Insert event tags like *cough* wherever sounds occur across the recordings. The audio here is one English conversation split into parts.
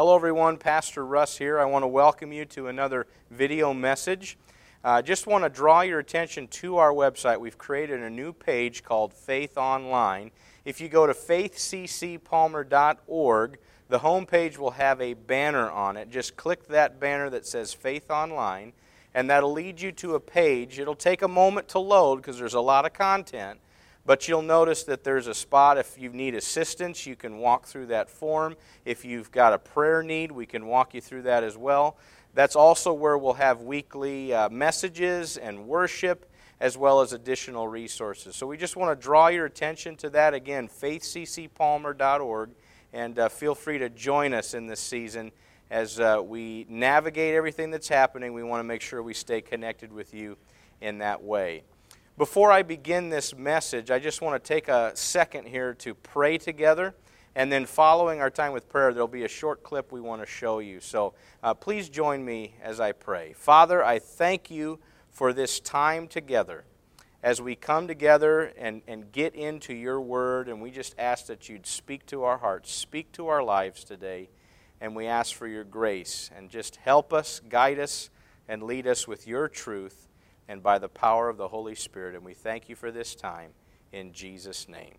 Hello, everyone. Pastor Russ here. I want to welcome you to another video message. I uh, just want to draw your attention to our website. We've created a new page called Faith Online. If you go to faithccpalmer.org, the home page will have a banner on it. Just click that banner that says Faith Online, and that'll lead you to a page. It'll take a moment to load because there's a lot of content. But you'll notice that there's a spot if you need assistance, you can walk through that form. If you've got a prayer need, we can walk you through that as well. That's also where we'll have weekly uh, messages and worship as well as additional resources. So we just want to draw your attention to that again, faithccpalmer.org, and uh, feel free to join us in this season as uh, we navigate everything that's happening. We want to make sure we stay connected with you in that way. Before I begin this message, I just want to take a second here to pray together. And then, following our time with prayer, there'll be a short clip we want to show you. So, uh, please join me as I pray. Father, I thank you for this time together as we come together and, and get into your word. And we just ask that you'd speak to our hearts, speak to our lives today. And we ask for your grace and just help us, guide us, and lead us with your truth and by the power of the Holy Spirit. And we thank you for this time in Jesus' name.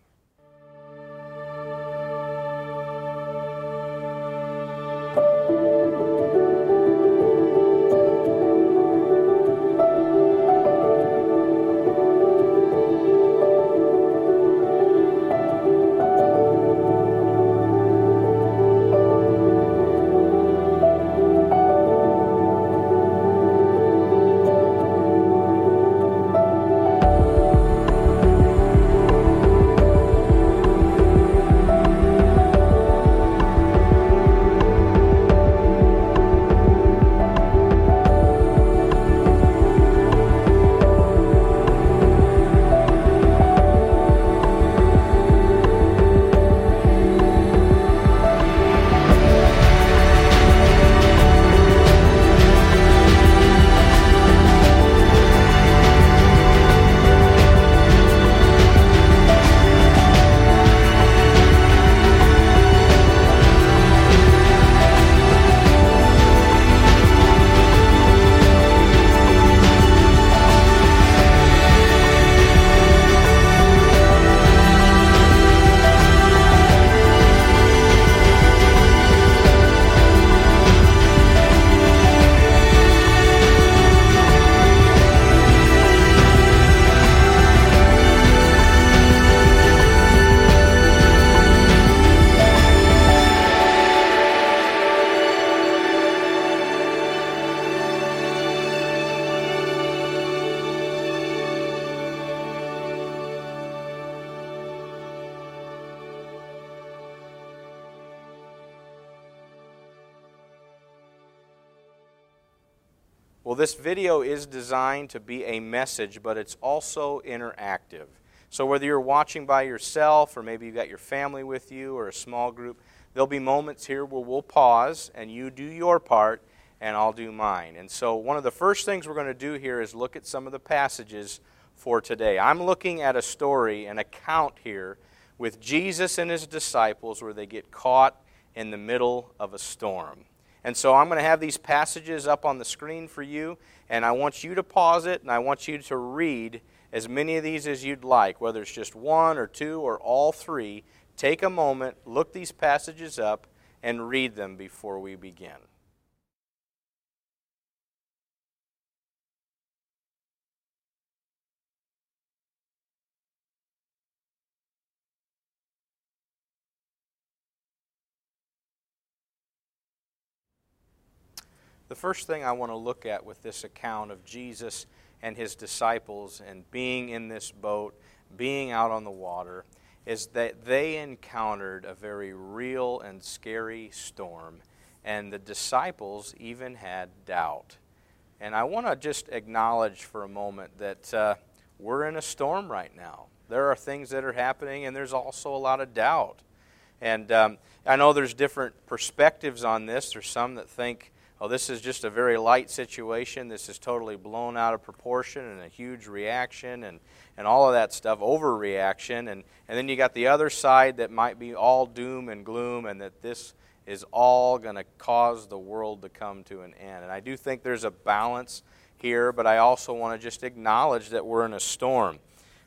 Well, this video is designed to be a message, but it's also interactive. So, whether you're watching by yourself, or maybe you've got your family with you, or a small group, there'll be moments here where we'll pause and you do your part, and I'll do mine. And so, one of the first things we're going to do here is look at some of the passages for today. I'm looking at a story, an account here, with Jesus and his disciples where they get caught in the middle of a storm. And so I'm going to have these passages up on the screen for you, and I want you to pause it, and I want you to read as many of these as you'd like, whether it's just one or two or all three. Take a moment, look these passages up, and read them before we begin. The first thing I want to look at with this account of Jesus and his disciples and being in this boat, being out on the water, is that they encountered a very real and scary storm, and the disciples even had doubt. And I want to just acknowledge for a moment that uh, we're in a storm right now. There are things that are happening, and there's also a lot of doubt. And um, I know there's different perspectives on this. There's some that think oh, this is just a very light situation. This is totally blown out of proportion and a huge reaction and, and all of that stuff, overreaction. And, and then you got the other side that might be all doom and gloom and that this is all going to cause the world to come to an end. And I do think there's a balance here, but I also want to just acknowledge that we're in a storm.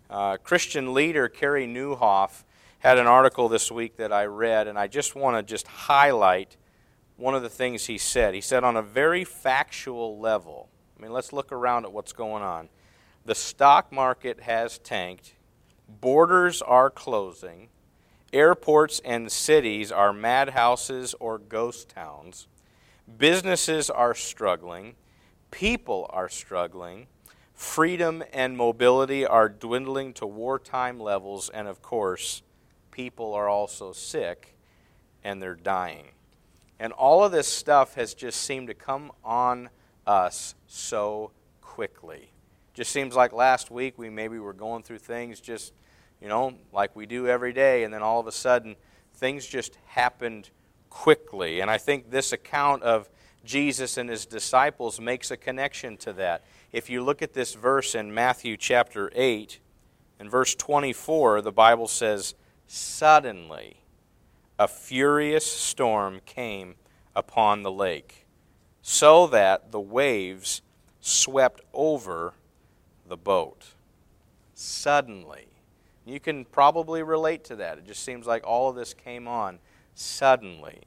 Uh, Christian leader Carey Nieuwhof had an article this week that I read, and I just want to just highlight one of the things he said. He said, on a very factual level, I mean, let's look around at what's going on. The stock market has tanked, borders are closing, airports and cities are madhouses or ghost towns, businesses are struggling, people are struggling, freedom and mobility are dwindling to wartime levels, and of course, people are also sick and they're dying. And all of this stuff has just seemed to come on us so quickly. Just seems like last week we maybe were going through things just, you know, like we do every day, and then all of a sudden things just happened quickly. And I think this account of Jesus and his disciples makes a connection to that. If you look at this verse in Matthew chapter 8, in verse 24, the Bible says, Suddenly, a furious storm came upon the lake, so that the waves swept over the boat. Suddenly. You can probably relate to that. It just seems like all of this came on suddenly.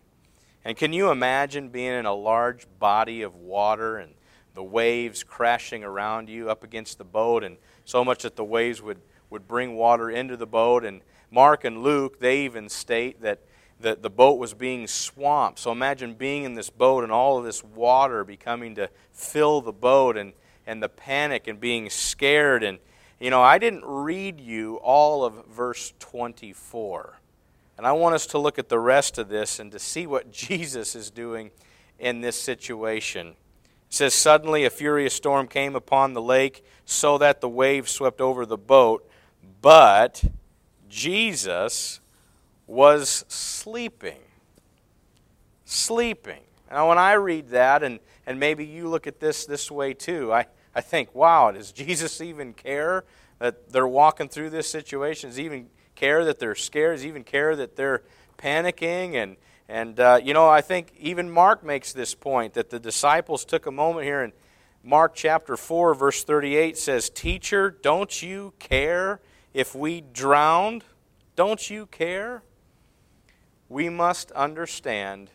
And can you imagine being in a large body of water and the waves crashing around you up against the boat, and so much that the waves would, would bring water into the boat? And Mark and Luke, they even state that the, the boat was being swamped. So imagine being in this boat and all of this water becoming to fill the boat and, and the panic and being scared. And, you know, I didn't read you all of verse 24. And I want us to look at the rest of this and to see what *laughs* Jesus is doing in this situation. It says, Suddenly a furious storm came upon the lake, so that the waves swept over the boat, but Jesus was sleeping. Sleeping. Now, when I read that, and, and maybe you look at this this way too, I, I think, wow, does *laughs* Jesus even care that they're walking through this situation? Does even care that they're scared? Does even care that they're panicking? And, and uh, you know, I think even Mark makes this point that the disciples took a moment here, and Mark chapter 4, verse 38 says, Teacher, don't you care if we drowned? Don't you care? We must understand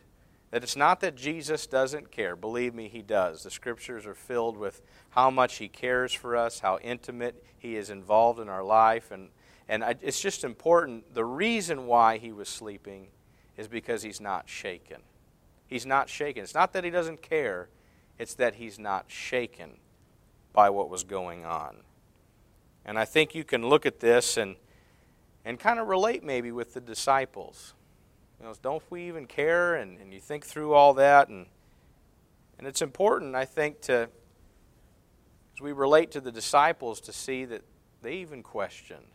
that it's not that Jesus doesn't care. Believe me, he does. The scriptures are filled with how much he cares for us, how intimate he is involved in our life. And, and it's just important. The reason why he was sleeping is because he's not shaken. He's not shaken. It's not that he doesn't care, it's that he's not shaken by what was going on. And I think you can look at this and, and kind of relate maybe with the disciples. You know, don't we even care? And, and you think through all that. And, and it's important, I think, to, as we relate to the disciples, to see that they even questioned.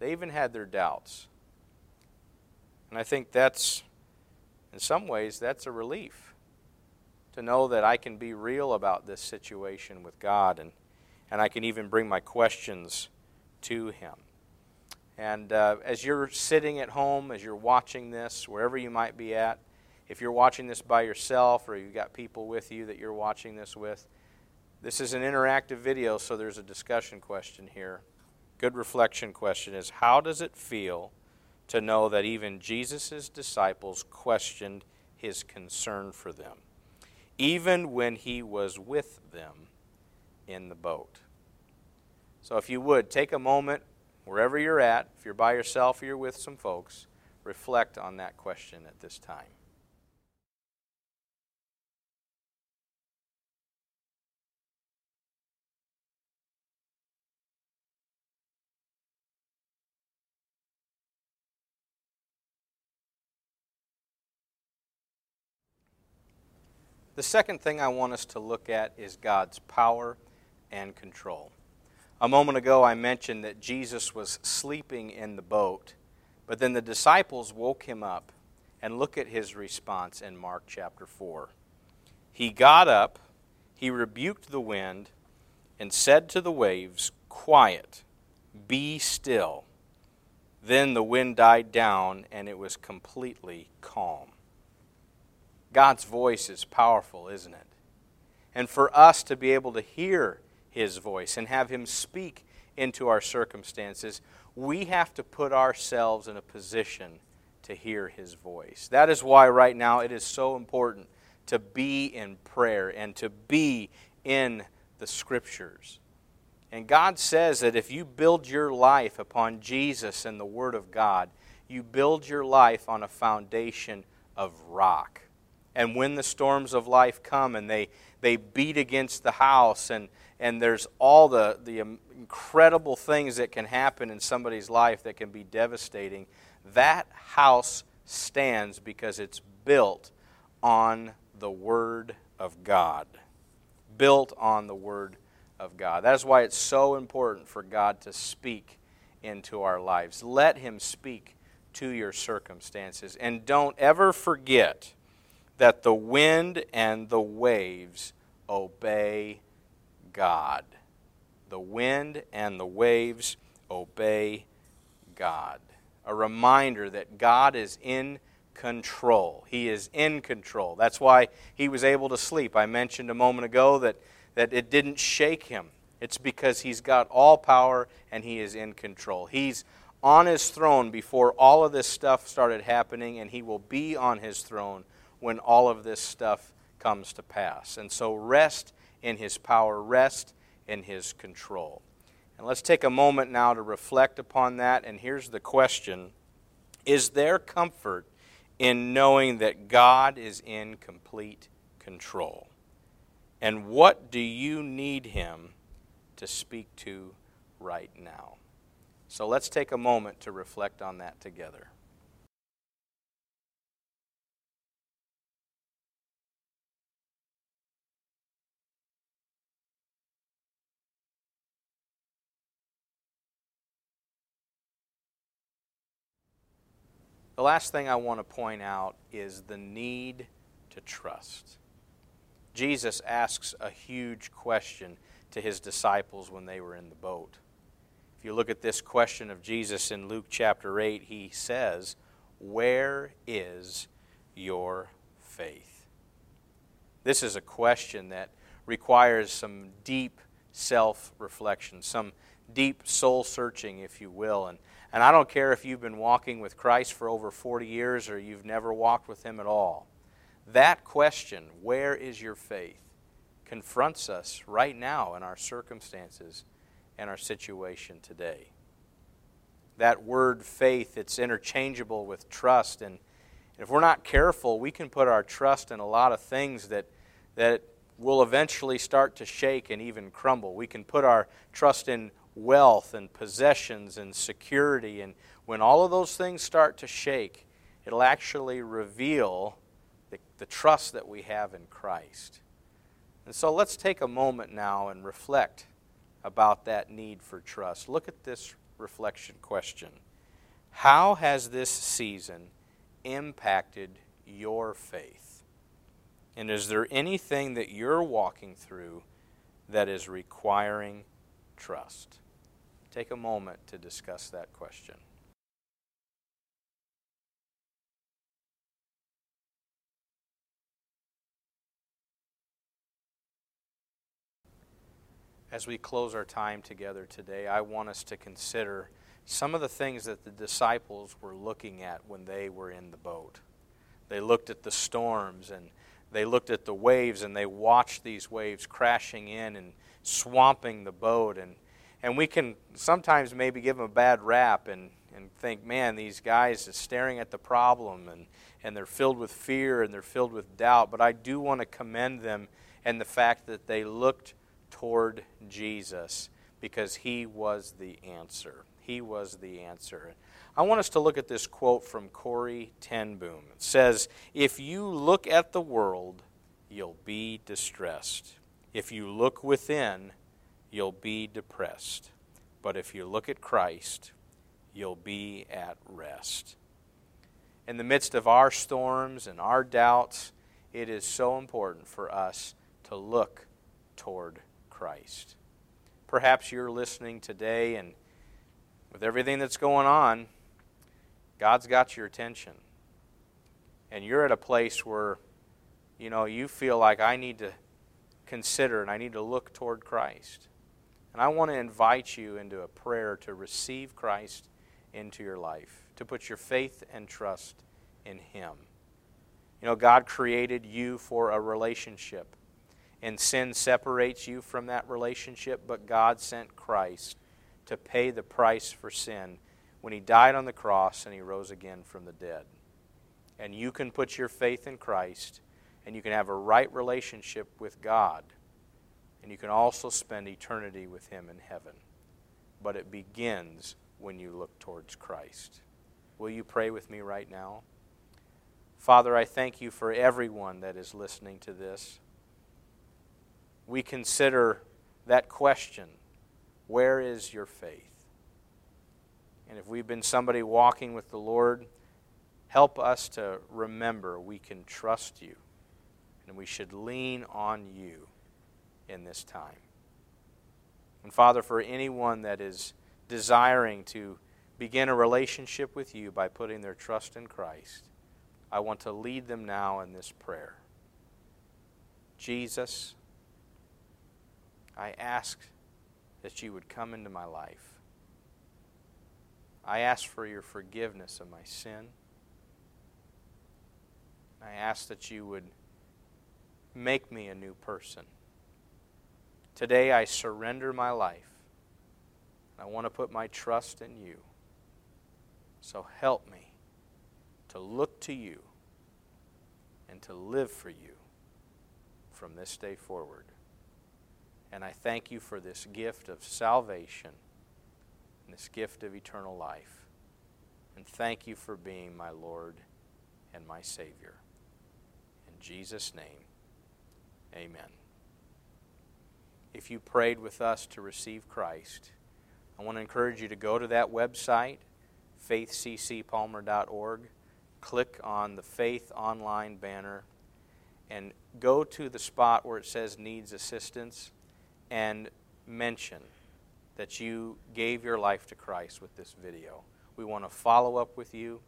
They even had their doubts. And I think that's, in some ways, that's a relief to know that I can be real about this situation with God and, and I can even bring my questions to Him. And uh, as you're sitting at home, as you're watching this, wherever you might be at, if you're watching this by yourself or you've got people with you that you're watching this with, this is an interactive video, so there's a discussion question here. Good reflection question is How does it feel to know that even Jesus' disciples questioned his concern for them, even when he was with them in the boat? So, if you would, take a moment wherever you're at, if you're by yourself or you're with some folks, reflect on that question at this time. The second thing I want us to look at is God's power and control. A moment ago, I mentioned that Jesus was sleeping in the boat, but then the disciples woke him up. And look at his response in Mark chapter 4. He got up, he rebuked the wind, and said to the waves, Quiet, be still. Then the wind died down, and it was completely calm. God's voice is powerful, isn't it? And for us to be able to hear his voice and have him speak into our circumstances, we have to put ourselves in a position to hear his voice. That is why right now it is so important to be in prayer and to be in the Scriptures. And God says that if you build your life upon Jesus and the Word of God, you build your life on a foundation of rock. And when the storms of life come and they, they beat against the house, and, and there's all the, the incredible things that can happen in somebody's life that can be devastating, that house stands because it's built on the Word of God. Built on the Word of God. That is why it's so important for God to speak into our lives. Let Him speak to your circumstances. And don't ever forget that the wind and the waves obey God. The wind and the waves obey God. A reminder that God is in control. He is in control. That's why he was able to sleep. I mentioned a moment ago that, that it didn't shake him. It's because he's got all power and he is in control. He's on his throne before all of this stuff started happening, and he will be on his throne when all of this stuff comes to pass. And so rest in his power, rest in his control. And let's take a moment now to reflect upon that. And here's the question Is there comfort in knowing that God is in complete control? And what do you need Him to speak to right now? So let's take a moment to reflect on that together. The last thing I want to point out is the need to trust. Jesus asks a huge question to his disciples when they were in the boat. If you look at this question of Jesus in Luke chapter 8, he says, Where is your faith? This is a question that requires some deep self reflection, some deep soul searching, if you will. And and I don't care if you've been walking with Christ for over 40 years or you've never walked with Him at all. That question, where is your faith, confronts us right now in our circumstances and our situation today. That word faith, it's interchangeable with trust. And if we're not careful, we can put our trust in a lot of things that, that will eventually start to shake and even crumble. We can put our trust in wealth and possessions and security. And when all of those things start to shake, it'll actually reveal the, the trust that we have in Christ. And so let's take a moment now and reflect about that need for trust. Look at this reflection question How has this season impacted your faith? And is there anything that you're walking through that is requiring trust? Take a moment to discuss that question. As we close our time together today, I want us to consider some of the things that the disciples were looking at when they were in the boat. They looked at the storms and they looked at the waves and they watched these waves crashing in and swamping the boat and and we can sometimes maybe give them a bad rap and, and think, man, these guys are staring at the problem and, and they're filled with fear and they're filled with doubt. But I do want to commend them and the fact that they looked toward Jesus because he was the answer. He was the answer. I want us to look at this quote from Corrie ten Boom. It says, If you look at the world, you'll be distressed. If you look within, you'll be depressed. But if you look at Christ, you'll be at rest. In the midst of our storms and our doubts, it is so important for us to look toward Christ. Perhaps you're listening today and with everything that's going on, God's got your attention. And you're at a place where, you know, you feel like I need to consider and I need to look toward Christ. And I want to invite you into a prayer to receive Christ into your life, to put your faith and trust in Him. You know, God created you for a relationship, and sin separates you from that relationship, but God sent Christ to pay the price for sin when He died on the cross and He rose again from the dead. And you can put your faith in Christ, and you can have a right relationship with God and you can also spend eternity with Him in heaven. But it begins when you look towards Christ. Will you pray with me right now? Father, I thank you for everyone that is listening to this. We consider that question where is your faith? And if we've been somebody walking with the Lord, help us to remember we can trust you and we should lean on you in this time. And Father, for anyone that is desiring to begin a relationship with you by putting their trust in Christ, I want to lead them now in this prayer. Jesus, I ask that you would come into my life. I ask for your forgiveness of my sin. I ask that you would make me a new person. Today I surrender my life. I want to put my trust in you. So help me to look to you and to live for you from this day forward. And I thank you for this gift of salvation and this gift of eternal life. And thank you for being my Lord and my Savior. In Jesus' name, amen if you prayed with us to receive Christ, I want to encourage you to go to that website, faithccpalmer.org, click on the Faith Online banner, and go to the spot where it says Needs Assistance and mention that you gave your life to Christ with this video. We want to follow up with you.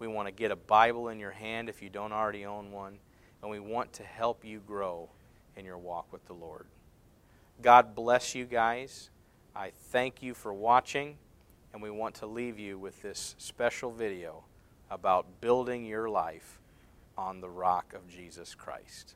We want to get a Bible in your hand if you don't already own one. And we want to help you grow in your walk with the Lord. God bless you guys. I thank you for watching, and we want to leave you with this special video about building your life on the rock of Jesus Christ.